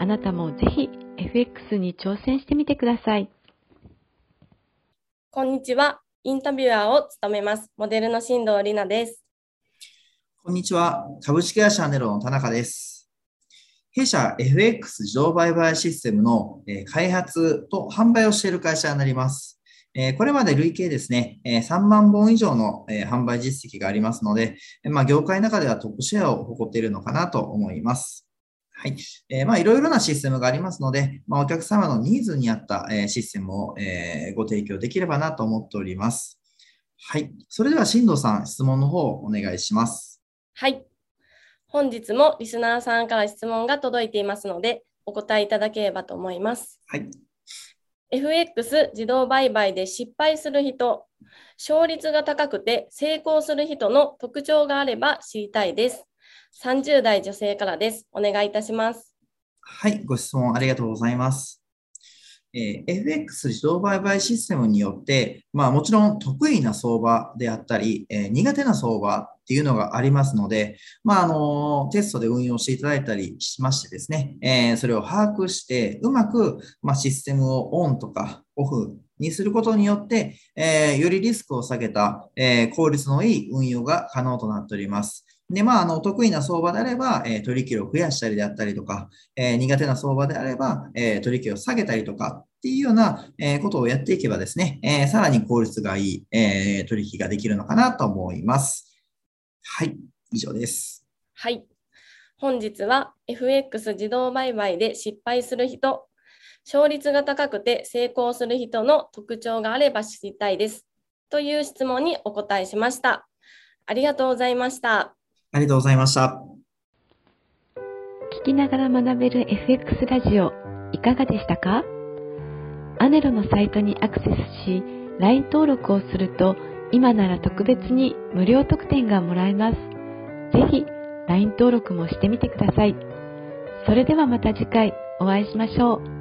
あなたもぜひ FX に挑戦してみてください。こんにちは。インタビュアーを務めます。モデルの新藤里奈です。こんにちは。株式会社ネロの田中です。弊社 FX 自動売買システムの開発と販売をしている会社になります。これまで累計ですね、3万本以上の販売実績がありますので、まあ、業界の中ではトップシェアを誇っているのかなと思います。はい。えー、まあ、いろいろなシステムがありますので、まあ、お客様のニーズに合った、えシステムを、えご提供できればなと思っております。はい。それでは、進藤さん、質問の方をお願いします。はい。本日もリスナーさんから質問が届いていますので、お答えいただければと思います。はい。FX 自動売買で失敗する人、勝率が高くて成功する人の特徴があれば知りたいです。30代女性からです。お願いいたします。はい、ご質問ありがとうございます。えー、FX 自動売買システムによって、まあもちろん得意な相場であったり、えー、苦手な相場っていうのがありますので、まああの、テストで運用していただいたりしましてですね、えー、それを把握して、うまく、まあ、システムをオンとかオフにすることによって、えよりリスクを下げた、え効率のいい運用が可能となっております。で、まあ、あの、得意な相場であれば、えー、取引を増やしたりであったりとか、えー、苦手な相場であれば、えー、取引を下げたりとかっていうような、え、ことをやっていけばですね、え、さらに効率がいい、えー、取引ができるのかなと思います。はい、以上です。はい。本日は FX 自動売買で失敗する人、勝率が高くて成功する人の特徴があれば知りたいです。という質問にお答えしました。ありがとうございました。ありがとうございました。聞きながら学べる FX ラジオ、いかがでしたか？アネロのサイトにアクセスし、LINE 登録をすると、今なら特別に無料特典がもらえます。ぜひ、LINE 登録もしてみてください。それではまた次回お会いしましょう。